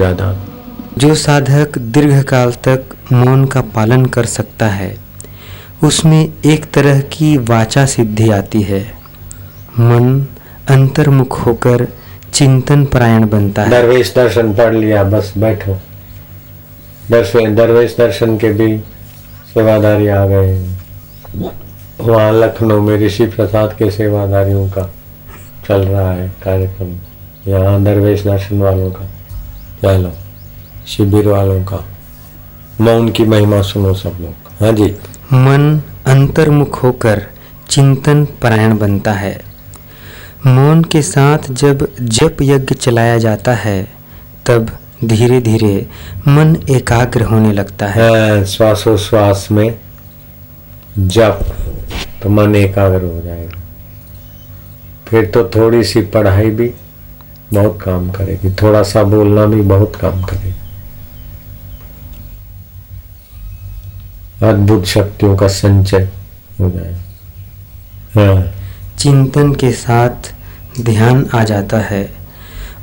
ज़्यादा। जो साधक दीर्घ काल तक मौन का पालन कर सकता है उसमें एक तरह की वाचा सिद्धि आती है। मन अंतर्मुख होकर चिंतन परायण बनता है। दरवेश दर्शन पढ़ लिया बस बैठो। दरवेश दर्शन के भी सेवादारी आ गए। वहाँ लखनऊ में ऋषि प्रसाद के सेवादारियों का चल रहा है कार्यक्रम यहाँ दरवेश दर्शन वालों का। चलो शिविर वालों का। मौन की महिमा सुनो सब लोग। हाँ जी। मन अंतर्मुख होकर चिंतन परायण बनता है। मौन के साथ जब जप यज्ञ चलाया जाता है तब धीरे धीरे मन एकाग्र होने लगता है। हाँ, श्वासोश्वास में जप तो मन एकाग्र हो जाएगा। फिर तो थोड़ी सी पढ़ाई भी बहुत काम करेगी। थोड़ा सा बोलना भी बहुत काम करेगी। अद्भुत शक्तियों का संचय हो जाए। हाँ। चिंतन के साथ ध्यान आ जाता है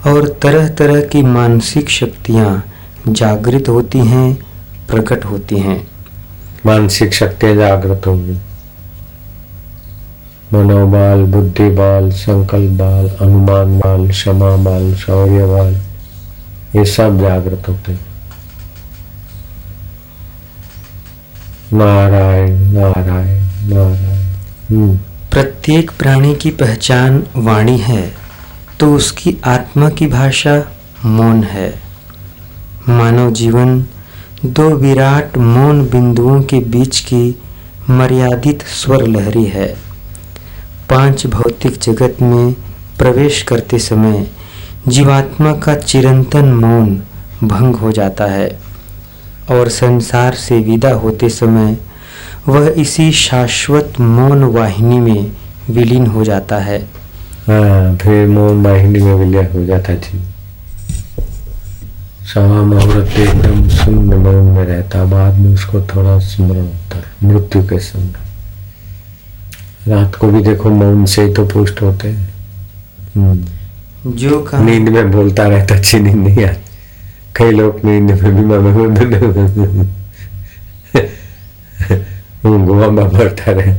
और तरह तरह की मानसिक शक्तियाँ जागृत होती हैं प्रकट होती हैं। मानसिक शक्तियाँ जागृत होंगी। मनोबल बुद्धि बल संकल्प बल अनुमान बल क्षमा बल शौर्य बल ये सब जागृत होते हैं। नारायण नारायण नारायण। हम्म। प्रत्येक प्राणी की पहचान वाणी है तो उसकी आत्मा की भाषा मौन है। मानव जीवन दो विराट मौन बिंदुओं के बीच की मर्यादित स्वर लहरी है। पाँच भौतिक जगत में प्रवेश करते समय जीवात्मा का चिरंतन मौन भंग हो जाता है और संसार से विदा होते समय वह इसी शाश्वत मौन वाहिनी में विलीन हो जाता है। हाँ फिर मौन वाहिनी में विलय हो जाता जी सवा मुहूर्त एकदम शून्य मौन में रहता बाद में उसको थोड़ा स्मरण होता है, मृत्यु के समय। रात को भी देखो मौन से ही तो पुष्ट होते हैं। हम्म। जो काम नींद में बोलता रहता अच्छी नींद नहीं आती। कई लोग नींद में भी गुआ बढ़ता रहे।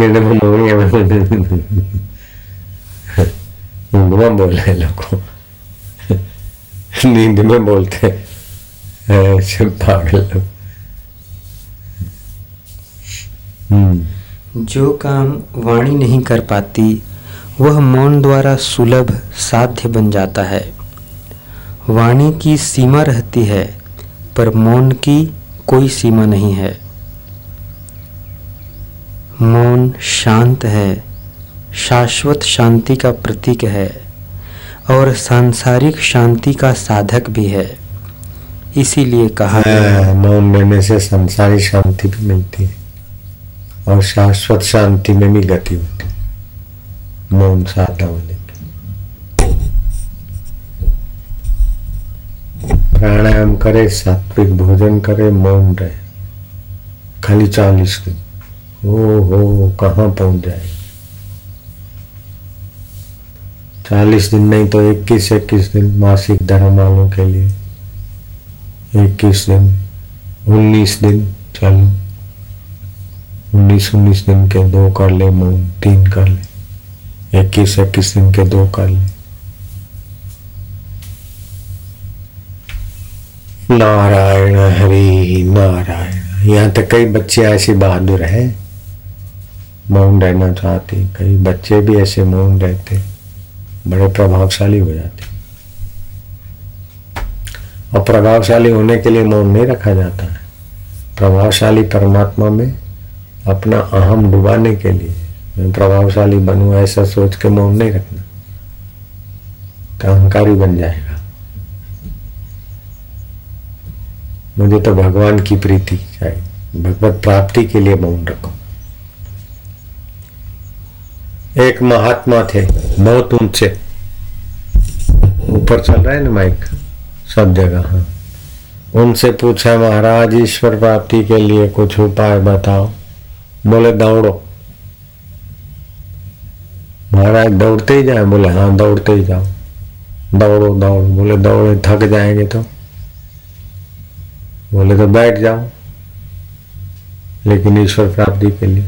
नींद में मोनिया में गुआ बोल रहे लोग नींद में बोलते पागल लोग। हम्म। जो काम वाणी नहीं कर पाती वह मौन द्वारा सुलभ साध्य बन जाता है। वाणी की सीमा रहती है पर मौन की कोई सीमा नहीं है। मौन शांत है शाश्वत शांति का प्रतीक है और सांसारिक शांति का साधक भी है। इसीलिए कहा हाँ, मौन लेने से संसारी शांति भी मिलती है। और शाश्वत शांति में भी गति होती मौन साधना होने प्राणायाम करे, सात्विक भोजन करे, मौन रहे। खाली चालीस दिन। ओ हो, कहा पहुँच जाए? चालीस दिन नहीं तो इक्कीस इक्कीस दिन मासिक धर्म वालों के लिए। इक्कीस दिन, उन्नीस दिन, चलो। उन्नीस उन्नीस दिन के दो कर ले मौन तीन कर ले। इक्कीस इक्कीस दिन के दो कर ले। नारायण हरि, नारायण। यहाँ तक कई बच्चे ऐसे बहादुर हैं। मौन रहना चाहते कई बच्चे भी ऐसे मौन रहते बड़े प्रभावशाली हो जाते और प्रभावशाली होने के लिए मौन नहीं रखा जाता है। प्रभावशाली परमात्मा में अपना अहम डुबाने के लिए। मैं प्रभावशाली बनू, ऐसा सोच के मौन नहीं रखना। अहंकारी बन जाएगा। मुझे तो भगवान की प्रीति चाहिए। भगवत प्राप्ति के लिए मौन रखो। एक महात्मा थे बहुत ऊँचे ऊपर चल रहा है ना माइक? सब जगह हाँ। उनसे पूछा, महाराज, ईश्वर प्राप्ति के लिए कुछ उपाय बताओ। बोले दौड़ो महाराज दौड़ते ही जाए बोले हाँ दौड़ते ही जाओ दौड़ो दौड़ो बोले दौड़े थक जाएँगे तो बोले तो बैठ जाओ लेकिन ईश्वर प्राप्ति के लिए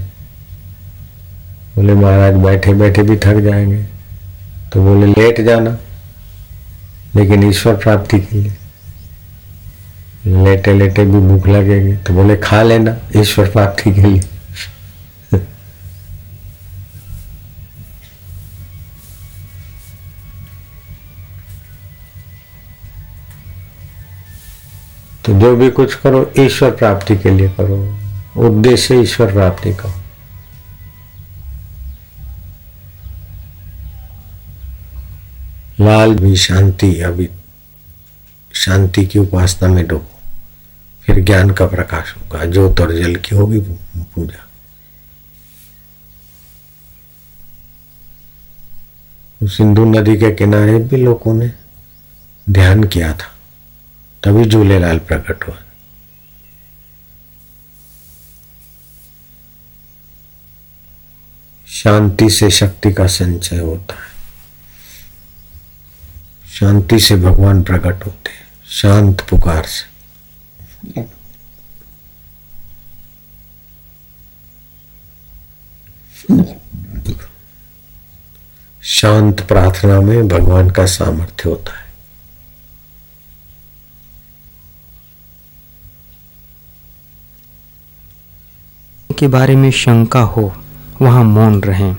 बोले महाराज बैठे बैठे भी थक जाएँगे तो बोले लेट जाना लेकिन ईश्वर प्राप्ति के लिए लेटे लेटे भी भूख लगेगी तो बोले खा लेना ईश्वर प्राप्ति के लिए तो जो भी कुछ करो, ईश्वर प्राप्ति के लिए करो। उद्देश्य ईश्वर प्राप्ति का लाल भी शांति, अभी शांति की उपासना में डूबो। फिर ज्ञान का प्रकाश होगा, ज्योत और जल की होगी पूजा। सिंधु नदी के किनारे भी लोगों ने ध्यान किया था। तभी झूलेलाल प्रकट हुआ। शांति से शक्ति का संचय होता है। शांति से भगवान प्रकट होते हैं। शांत पुकार से। शांत प्रार्थना में भगवान का सामर्थ्य होता है। के बारे में शंका हो, वहाँ मौन रहें।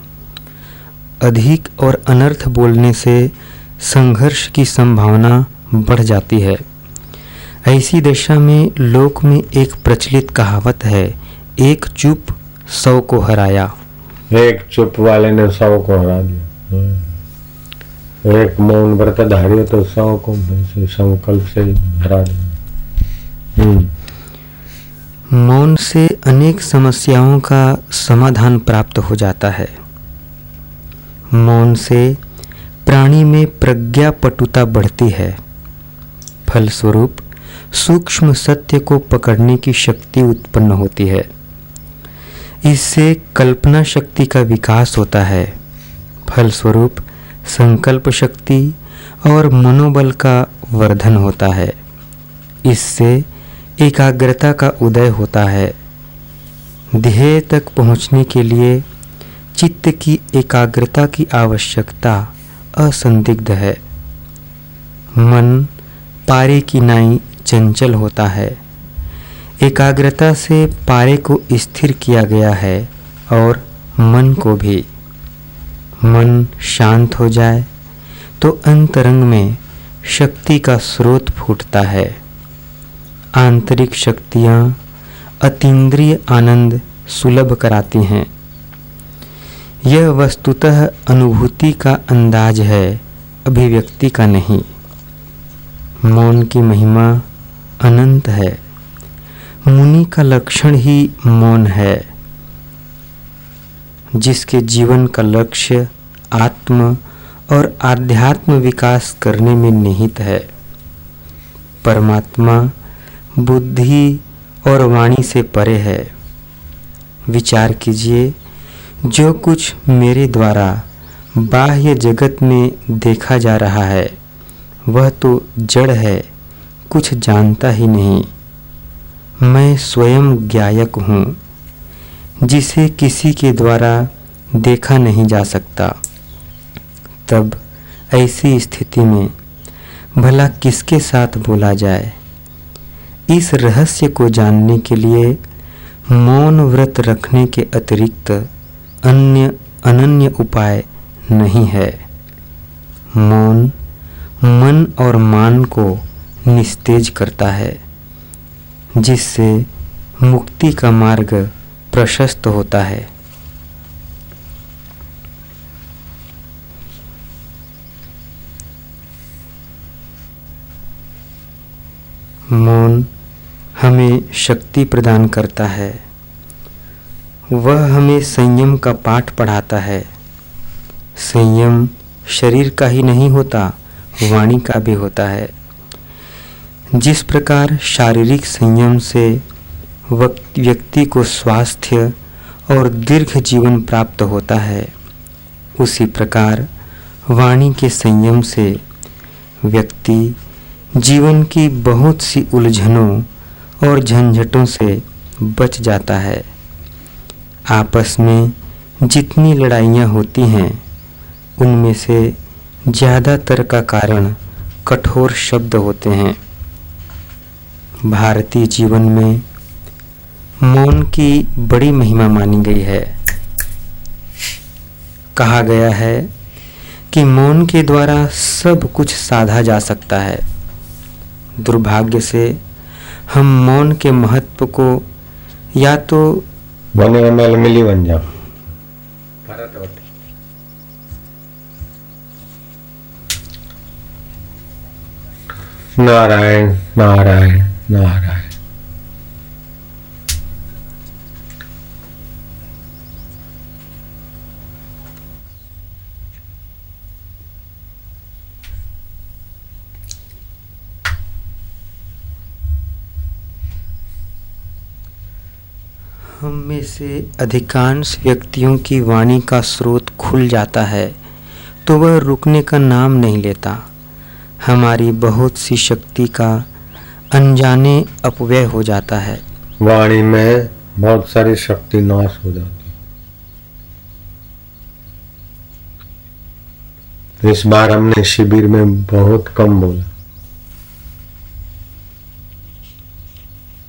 अधिक और अनर्थ बोलने से संघर्ष की संभावना बढ़ जाती है। ऐसी दशा में लोक में एक प्रचलित कहावत है, एक चुप सौ को हराया। एक चुप वाले ने सौ को हरा दिया। एक मौन व्रत धारी तो सौ को संकल्प से हरा दिया। हम्म। मौन से अनेक समस्याओं का समाधान प्राप्त हो जाता है। मौन से प्राणी में प्रज्ञा पटुता बढ़ती है। फलस्वरूप, सूक्ष्म सत्य को पकड़ने की शक्ति उत्पन्न होती है। इससे कल्पना शक्ति का विकास होता है। फलस्वरूप, संकल्प शक्ति और मनोबल का वर्धन होता है। इससे एकाग्रता का उदय होता है। ध्येय तक पहुँचने के लिए चित्त की एकाग्रता की आवश्यकता असंदिग्ध है। मन पारे की नाई चंचल होता है। एकाग्रता से पारे को स्थिर किया गया है और मन को भी। मन शांत हो जाए तो अंतरंग में शक्ति का स्रोत फूटता है। आंतरिक शक्तियाँ अतीन्द्रिय आनंद सुलभ कराती हैं। यह वस्तुतः अनुभूति का अंदाज है, अभिव्यक्ति का नहीं। मौन की महिमा अनंत है। मुनि का लक्षण ही मौन है, जिसके जीवन का लक्ष्य आत्म और आध्यात्म विकास करने में निहित है। परमात्मा बुद्धि और वाणी से परे है। विचार कीजिए, जो कुछ मेरे द्वारा बाह्य जगत में देखा जा रहा है, वह तो जड़ है, कुछ जानता ही नहीं। मैं स्वयं ज्ञायक हूँ, जिसे किसी के द्वारा देखा नहीं जा सकता। तब ऐसी स्थिति में भला किसके साथ बोला जाए? इस रहस्य को जानने के लिए मौन व्रत रखने के अतिरिक्त अन्य अनन्य उपाय नहीं है। मौन मन और मान को निस्तेज करता है, जिससे मुक्ति का मार्ग प्रशस्त होता है। मौन हमें शक्ति प्रदान करता है। वह हमें संयम का पाठ पढ़ाता है। संयम शरीर का ही नहीं होता, वाणी का भी होता है। जिस प्रकार शारीरिक संयम से व्यक्ति को स्वास्थ्य और दीर्घ जीवन प्राप्त होता है, उसी प्रकार वाणी के संयम से व्यक्ति जीवन की बहुत सी उलझनों और झंझटों से बच जाता है। आपस में जितनी लड़ाइयाँ होती हैं, उनमें से ज़्यादातर का कारण कठोर शब्द होते हैं। भारतीय जीवन में मौन की बड़ी महिमा मानी गई है। कहा गया है कि मौन के द्वारा सब कुछ साधा जा सकता है। दुर्भाग्य से हम मौन के महत्व को या तो बने मल मिली बन जाओ। नारायण नारायण नारायण। हम में से अधिकांश व्यक्तियों की वाणी का स्रोत खुल जाता है तो वह रुकने का नाम नहीं लेता। हमारी बहुत सी शक्ति का अनजाने अपव्यय हो जाता है। वाणी में बहुत सारी शक्ति नाश हो जाती। है इस बार हमने शिविर में बहुत कम बोला।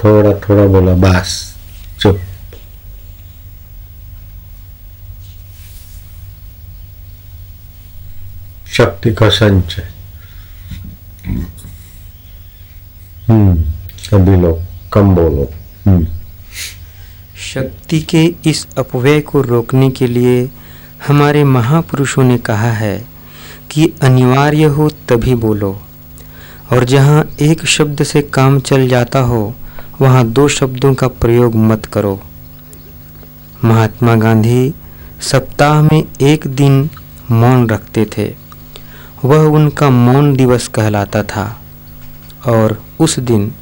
थोड़ा थोड़ा बोला, बस, चुप। शक्ति का संचय। हम्म लोग कम बोलो। हम्म। शक्ति के इस अपव्यय को रोकने के लिए हमारे महापुरुषों ने कहा है कि अनिवार्य हो तभी बोलो। और जहाँ एक शब्द से काम चल जाता हो, वहाँ दो शब्दों का प्रयोग मत करो। महात्मा गांधी सप्ताह में एक दिन मौन रखते थे। वह उनका मौन दिवस कहलाता था। और उस दिन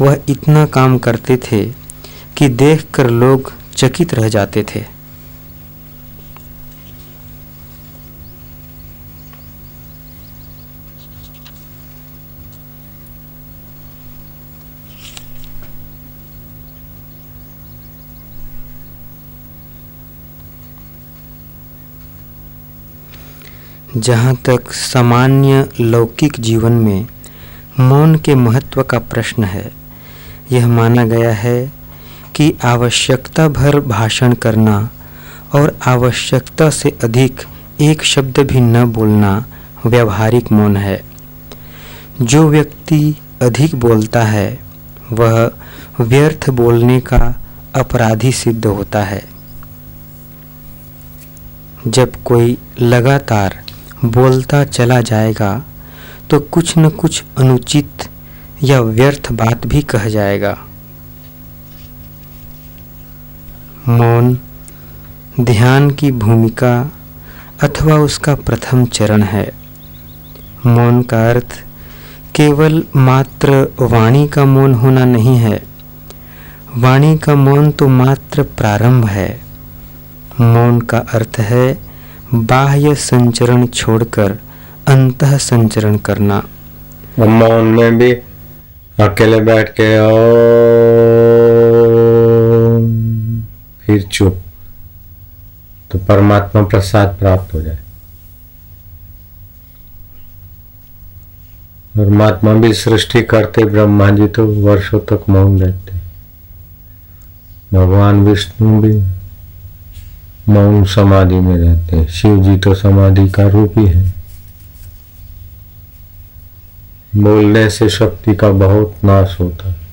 वह इतना काम करते थे कि देखकर लोग चकित रह जाते थे। जहाँ तक सामान्य लौकिक जीवन में मौन के महत्व का प्रश्न है, यह माना गया है कि आवश्यकता भर भाषण करना और आवश्यकता से अधिक एक शब्द भी न बोलना व्यवहारिक मौन है। जो व्यक्ति अधिक बोलता है, वह व्यर्थ बोलने का अपराधी सिद्ध होता है। जब कोई लगातार बोलता चला जाएगा तो कुछ न कुछ अनुचित या व्यर्थ बात भी कह जाएगा। मौन ध्यान की भूमिका अथवा उसका प्रथम चरण है। मौन का अर्थ केवल मात्र वाणी का मौन होना नहीं है। वाणी का मौन तो मात्र प्रारंभ है। मौन का अर्थ है बाह्य संचरण छोड़कर, अंत संचरण करना। मौन में भी अकेले बैठ के फिर चुप। तो परमात्मा प्रसाद प्राप्त हो जाए। परमात्मा भी सृष्टि करते, ब्रह्मा जी तो वर्षों तक मौन रहते। भगवान विष्णु भी मौन समाधि में रहते हैं। शिव जी तो समाधि का रूप ही है। बोलने से शक्ति का बहुत नाश होता है।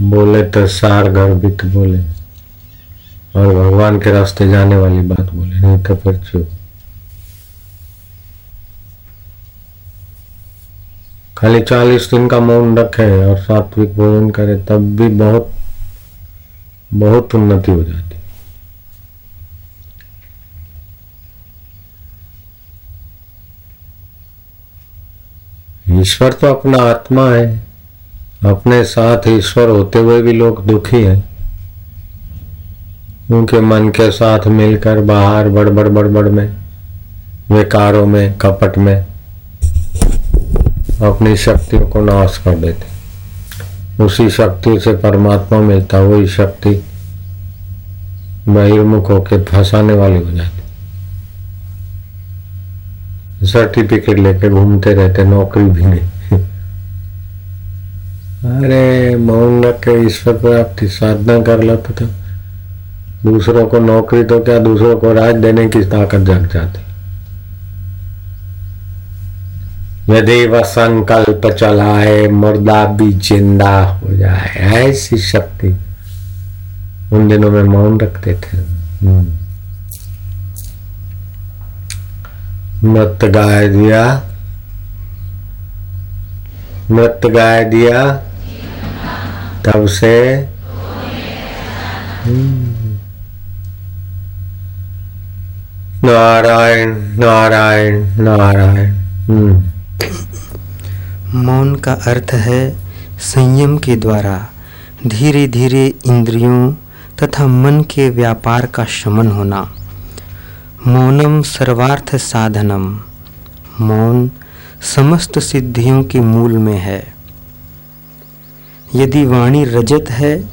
बोले तो सार गर्भित बोले। और भगवान के रास्ते जाने वाली बात बोले, नहीं तो फिर चुप। खाली चालीस दिन का मौन रखे और सात्विक भोजन करे, तब भी बहुत बहुत उन्नति हो जाती। ईश्वर तो अपना आत्मा है। अपने साथ ईश्वर होते हुए भी लोग दुखी हैं। उनके मन के साथ मिलकर बाहर बड़बड़ बड़बड़ में, विकारों में, कपट में अपनी शक्तियों को नाश कर देते। उसी शक्ति से परमात्मा मिलता वही शक्ति बहिर्मुख होकर फंसाने वाली हो जाती सर्टिफिकेट लेके घूमते रहते, नौकरी भी नहीं। अरे मौन लग के ईश्वर प्राप्ति साधना कर लो तो दूसरों को नौकरी तो क्या दूसरों को राज देने की ताकत जग जाती? यदि वह संकल्प चलाए, मुर्दा भी ज़िंदा हो जाए ऐसी शक्ति उन दिनों में मौन रखते थे हम्म। मत गाय दिया मत गाय दिया तब से हम्म। नारायण नारायण नारायण हम्म। मौन का अर्थ है संयम के द्वारा धीरे धीरे इंद्रियों तथा मन के व्यापार का शमन होना। मौनम सर्वार्थ साधनम। मौन समस्त सिद्धियों के मूल में है। यदि वाणी रजत है,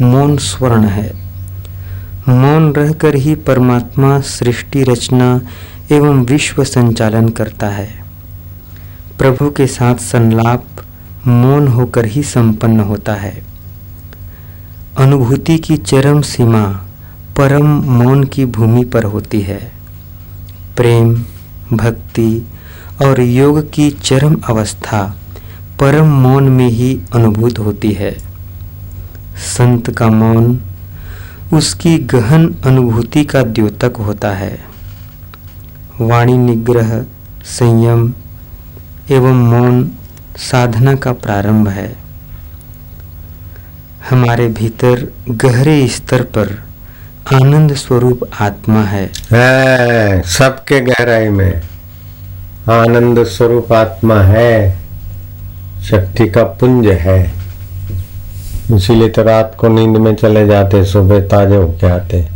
मौन स्वर्ण है। मौन रहकर ही परमात्मा सृष्टि रचना एवं विश्व संचालन करता है। प्रभु के साथ संलाप, मौन होकर ही संपन्न होता है। अनुभूति की चरम सीमा, परम मौन की भूमि पर होती है। प्रेम, भक्ति और योग की चरम अवस्था, परम मौन में ही अनुभूत होती है। संत का मौन, उसकी गहन अनुभूति का द्योतक होता है। वाणी निग्रह, संयम एवं मौन साधना का प्रारंभ है। हमारे भीतर गहरे स्तर पर आनंद स्वरूप आत्मा है, सबके गहराई में आनंद स्वरूप आत्मा है। शक्ति का पुंज है। इसीलिए तो रात को नींद में चले जाते सुबह ताजे होके आते।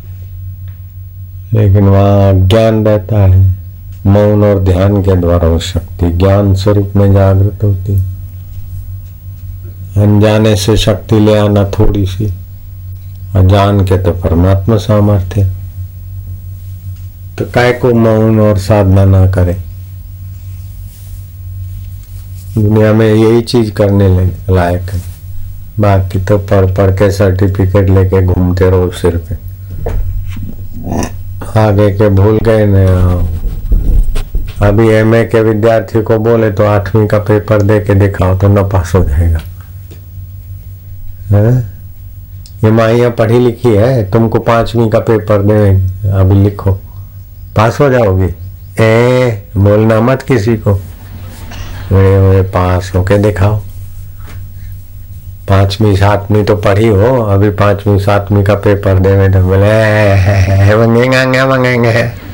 लेकिन वहाँ ज्ञान रहता है। मौन और ध्यान के द्वारा वो शक्ति, ज्ञान स्वरूप में जागृत होती। अनजाने से शक्ति ले आना थोड़ी सी। अजान के तो परमात्मा सामर्थ्य। तो काय को मौन और साधना ना करे? दुनिया में यही चीज़ करने लायक है। बाकी तो पढ़ पढ़ के सर्टिफिकेट लेके घूमते रहो सिर पे। आगे के भूल गए न। अभी एमए के विद्यार्थी को बोले तो आठवीं का पेपर दे के दिखाओ तो न पास हो जाएगा है? ये माइया पढ़ी लिखी है तुमको पांचवी का पेपर दे अभी लिखो पास हो जाओगे ए बोलना मत किसी को बड़े बड़े पास होके दिखाओ पांचवी सातवीं तो पढ़ी हो अभी पांचवी सातवीं का पेपर देवे तो बोले मंगेगा मंगेंगे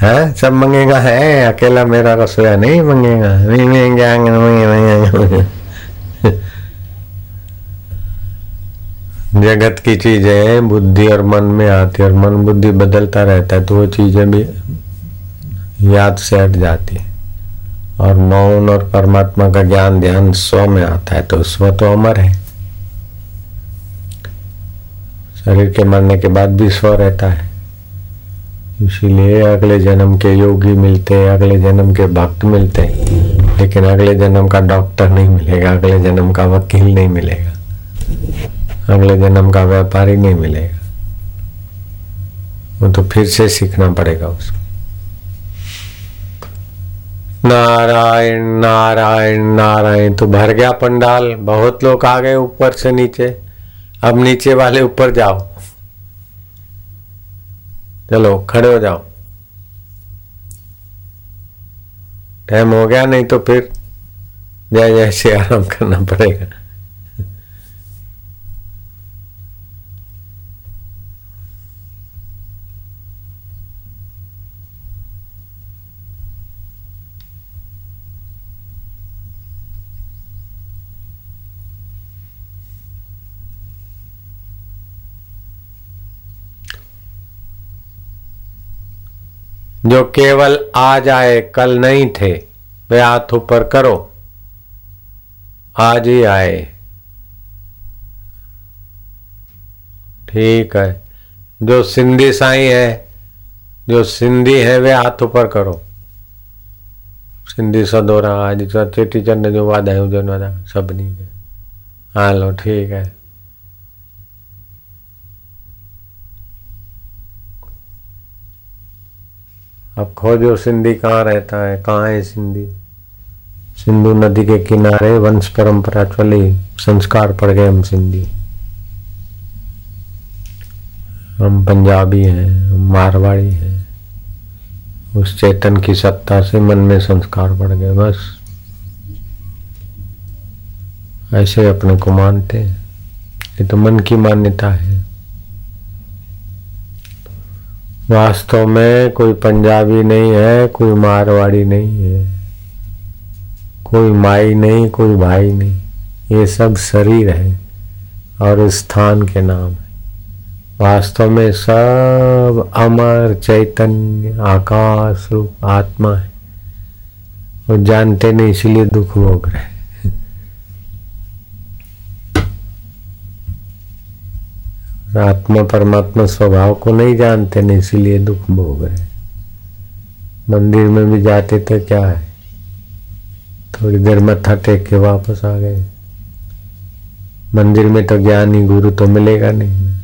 हाँ सब मंगेगा है अकेला मेरा रसोया नहीं मंगेगा जगत की चीज़ें बुद्धि और मन में आती और मन बुद्धि बदलता रहता है तो वो चीज़ें भी याद से हट जाती है और मौन और परमात्मा का ज्ञान ध्यान स्व में आता है तो स्व तो अमर है शरीर के मरने के बाद भी स्व रहता है इसीलिए अगले जन्म के योगी मिलते हैं, अगले जन्म के भक्त मिलते हैं। लेकिन अगले जन्म का डॉक्टर नहीं मिलेगा, अगले जन्म का वकील नहीं मिलेगा। अगले जन्म का व्यापारी नहीं मिलेगा। वो तो फिर से सीखना पड़ेगा उसको। नारायण नारायण नारायण तो भर गया पंडाल। बहुत लोग आ गए ऊपर से नीचे। अब नीचे वाले ऊपर जाओ। चलो, खड़े हो जाओ। टाइम हो गया, नहीं तो फिर जय जय से आराम करना पड़ेगा। जो केवल आज आए कल नहीं थे। वे हाथ ऊपर करो। आज ही आए। ठीक है। जो सिंधी साई है, जो सिंधी है, वे हाथ ऊपर करो। सिंधी सदोरा आज चेटी चंड जो वाधायूं वाधा सभिनी खे हलो ठीक है। अब खोजो सिंधी कहाँ रहता है, कहाँ है सिंधी? सिंधु नदी के किनारे वंश परंपरा चली, संस्कार पड़ गए हम सिंधी। हम पंजाबी हैं, हम मारवाड़ी हैं। उस चेतन की सत्ता से मन में संस्कार पड़ गए, बस। ऐसे अपने को मानते हैं। ये तो मन की मान्यता है। वास्तव में कोई पंजाबी नहीं है, कोई मारवाड़ी नहीं है, कोई माई नहीं, कोई भाई नहीं। ये सब शरीर है और स्थान के नाम है। वास्तव में सब अमर, चैतन्य, आकाश रूप, आत्मा है। वो जानते नहीं, इसलिए दुख भोग रहे। आत्मा परमात्मा स्वभाव को नहीं जानते न इसीलिए दुख भोग रहे मंदिर में भी जाते थे, क्या है? थोड़ी देर मत्था टेक के वापस आ गए। मंदिर में तो ज्ञानी गुरु तो मिलेगा नहीं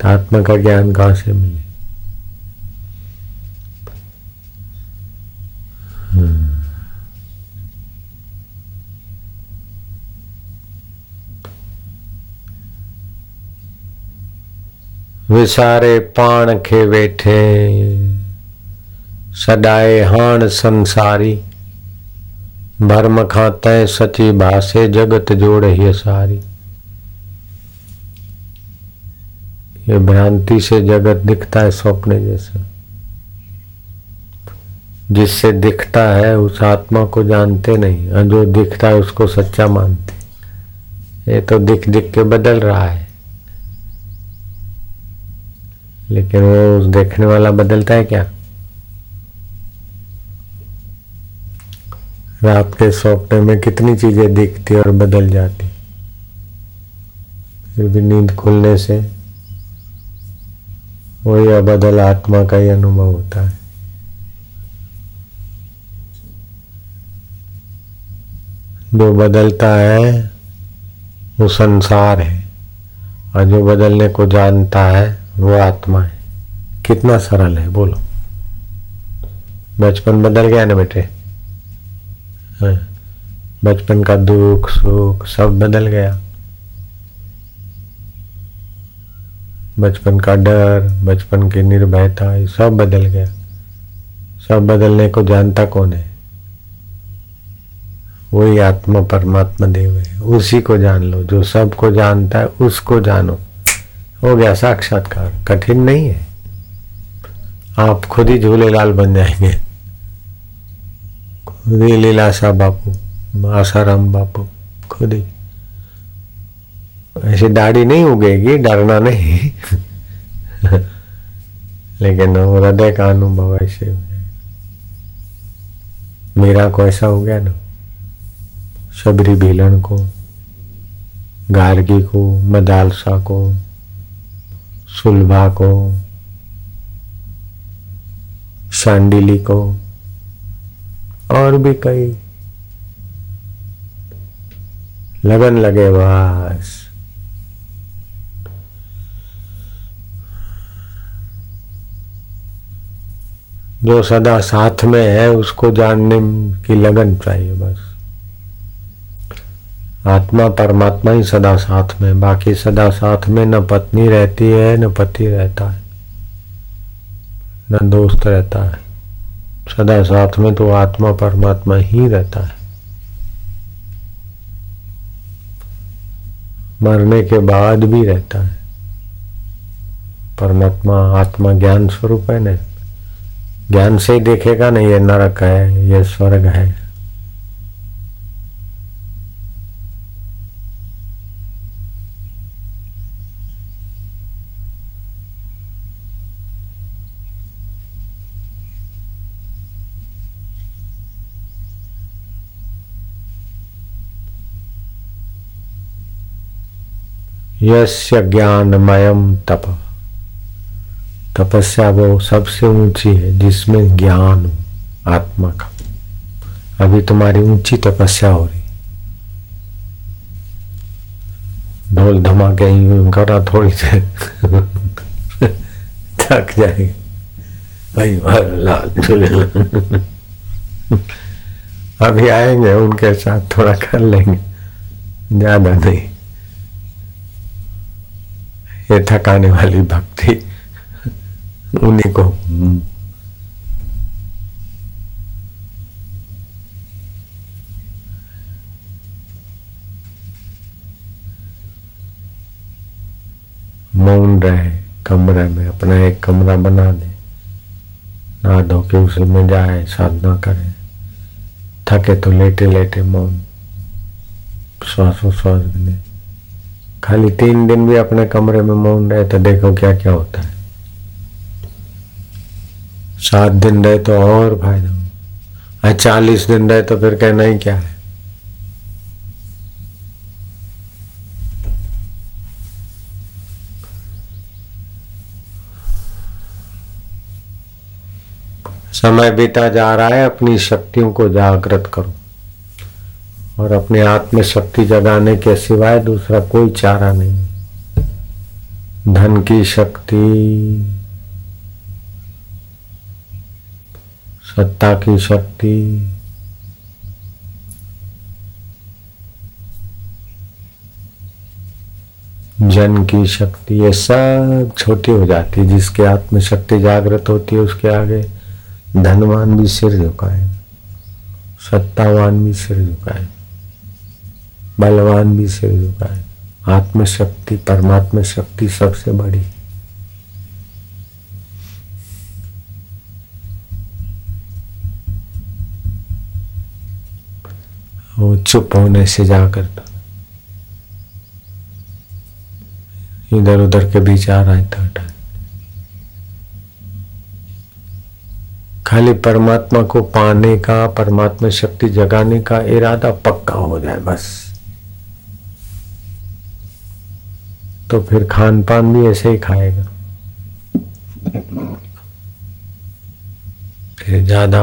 तो आत्मा का ज्ञान कहाँ से मिले? विसारे पाण खे वेठे। सदाए हाण संसारी। भरम खां तय सची भासे जगत जोड़ ही सारी। ये भ्रांति से जगत दिखता है स्वप्न जैसा। जिससे दिखता है उस आत्मा को जानते नहीं, और जो दिखता है उसको सच्चा मानते। ये तो दिख दिख के बदल रहा है। लेकिन वो उस देखने वाला बदलता है क्या? रात के स्वप्न में कितनी चीज़ें दिखती और बदल जाती। फिर भी नींद खुलने से वही अबदल आत्मा का ही अनुभव होता है। जो बदलता है, वो संसार है और जो बदलने को जानता है वो आत्मा है। कितना सरल है बोलो। बचपन बदल गया ना बेटे? हाँ, बचपन का दुख सुख सब बदल गया। बचपन का डर बचपन की निर्भयता सब बदल गया। सब बदलने को जानता कौन है? वही आत्मा परमात्मा देव है। उसी को जान लो। जो सबको जानता है उसको जानो। हो गया साक्षात्कार। कठिन नहीं है। आप खुद ही झूलेलाल बन जाएँगे। खुद ही लीलासा बापू, आसाराम बापू, खुद ही। ऐसी दाढ़ी नहीं उगेगी, डरना नहीं। लेकिन हृदय का अनुभव ऐसे हो जाएगा। मेरा को ऐसा हो गया ना, शबरी भीलन को, गार्गी को, मदालसा को सुलभा को शांडिली को और भी कई। लगन लगे बस। जो सदा साथ में है, उसको जानने की लगन चाहिए बस। आत्मा परमात्मा ही सदा साथ में, बाकी सदा साथ में न पत्नी रहती है, न पति रहता है, न दोस्त रहता है। सदा साथ में तो आत्मा परमात्मा ही रहता है। मरने के बाद भी रहता है। परमात्मा आत्मा ज्ञान स्वरूप है ना। ज्ञान से ही देखेगा ना ये नरक है, ये स्वर्ग है। यस्य ज्ञानमयम तप। तपस्या वो सबसे ऊँची है, जिसमें ज्ञान, आत्मा का। अभी तुम्हारी ऊँची तपस्या हो रही। ढोल धमाके करा थोड़ी देर थक जाएगी। भाई लाल अभी आएँगे, उनके साथ थोड़ा कर लेंगे। ज़्यादा नहीं। ये थकाने वाली भक्ति। उन्हीं को। मौन रहे कमरे में अपना एक कमरा बना दे ना धो के उसी में जाए साधना करे। थके तो लेटे लेटे मौन। श्वासोश्वास भी खाली तीन दिन भी अपने कमरे में मौन रहे तो देखो क्या क्या होता है। सात दिन रहे तो और फ़ायदा चालीस दिन रहे तो फिर कहना ही क्या है। समय बीता जा रहा है, अपनी शक्तियों को जागृत करो। और अपने आत्म शक्ति जगाने के सिवाय दूसरा कोई चारा नहीं। धन की शक्ति, सत्ता की शक्ति, जन की शक्ति, ये सब छोटी हो जाती है। जिसके आत्म शक्ति जागृत होती है, उसके आगे धनवान भी सिर झुकाए, सत्तावान भी सिर झुकाए। बलवान भी सिर झुकाए आत्मशक्ति, परमात्मा शक्ति सबसे बड़ी। वो चुप होने से जाकर इधर उधर के बीच आ रहा है था खाली परमात्मा को पाने का, परमात्मा शक्ति जगाने का इरादा पक्का हो जाए बस। तो फिर खान पान भी ऐसे ही खाएगा। फिर ज़्यादा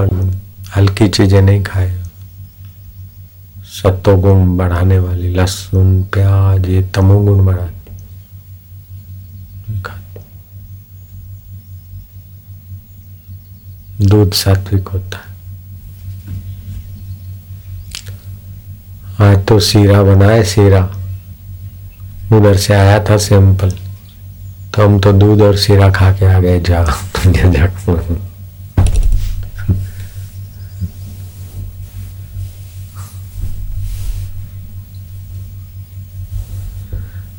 हल्की चीज़ें नहीं खाएगा। सत्वगुण बढ़ाने वाली, लहसुन, प्याज, ये तमोगुण बढ़ाते दूध सात्विक होता है। आज तो सीरा बनाए सीरा। उधर से आया था सिंपल। तो हम तो दूध और सीरा खा के आ गए, जा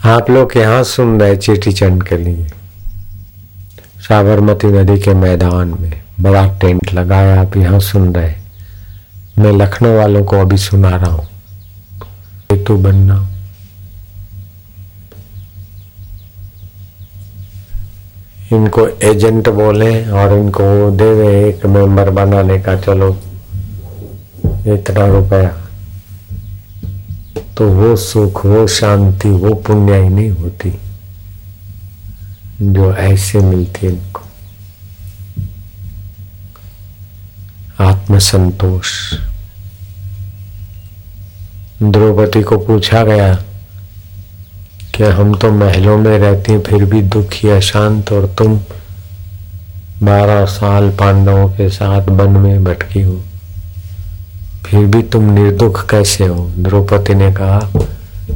आप लोग यहाँ सुन रहे चेटी चंड के लिए। साबरमती नदी के मैदान में बड़ा टेंट लगाया, आप यहाँ सुन रहे मैं लखनऊ वालों को अभी सुना रहा हूँ। हेतु बनना। इनको एजेंट बोले और इनको दे दे एक मेंबर बनाने का, चलो, इतना रुपया। तो वो सुख, वो शांति, वो पुण्य ही नहीं होती जो ऐसे मिलती इनको। आत्मसंतोष। द्रौपदी को पूछा गया कि हम तो महलों में रहती हैं, फिर भी दुखी अशांत और तुम बारह साल पांडवों के साथ वन में भटकी हो। फिर भी तुम निर्दुख कैसे हो? द्रौपदी ने कहा,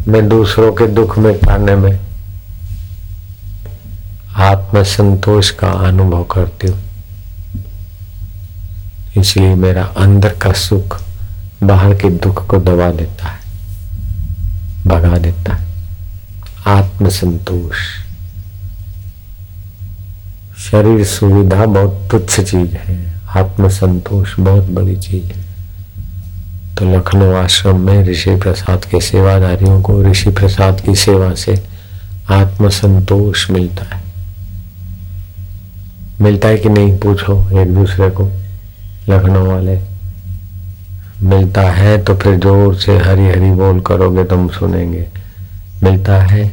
मैं दूसरों के दुख में पाने में आत्मसंतोष का अनुभव करती हूँ। इसलिए मेरा अंदर का सुख बाहर के दुख को दबा देता है, भगा देता है। आत्मसंतोष। शरीर सुविधा बहुत तुच्छ चीज़ है, आत्मसंतोष बहुत बड़ी चीज़ है। तो लखनऊ आश्रम में ऋषि प्रसाद के सेवादारियों को ऋषि प्रसाद की सेवा से आत्मसंतोष मिलता है। मिलता है कि नहीं पूछो एक दूसरे को, लखनऊ वाले। मिलता है तो फिर ज़ोर से हरी हरी बोल करोगे, तुम सुनेंगे। मिलता है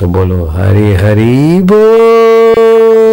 तो बोलो हरी हरी बोल।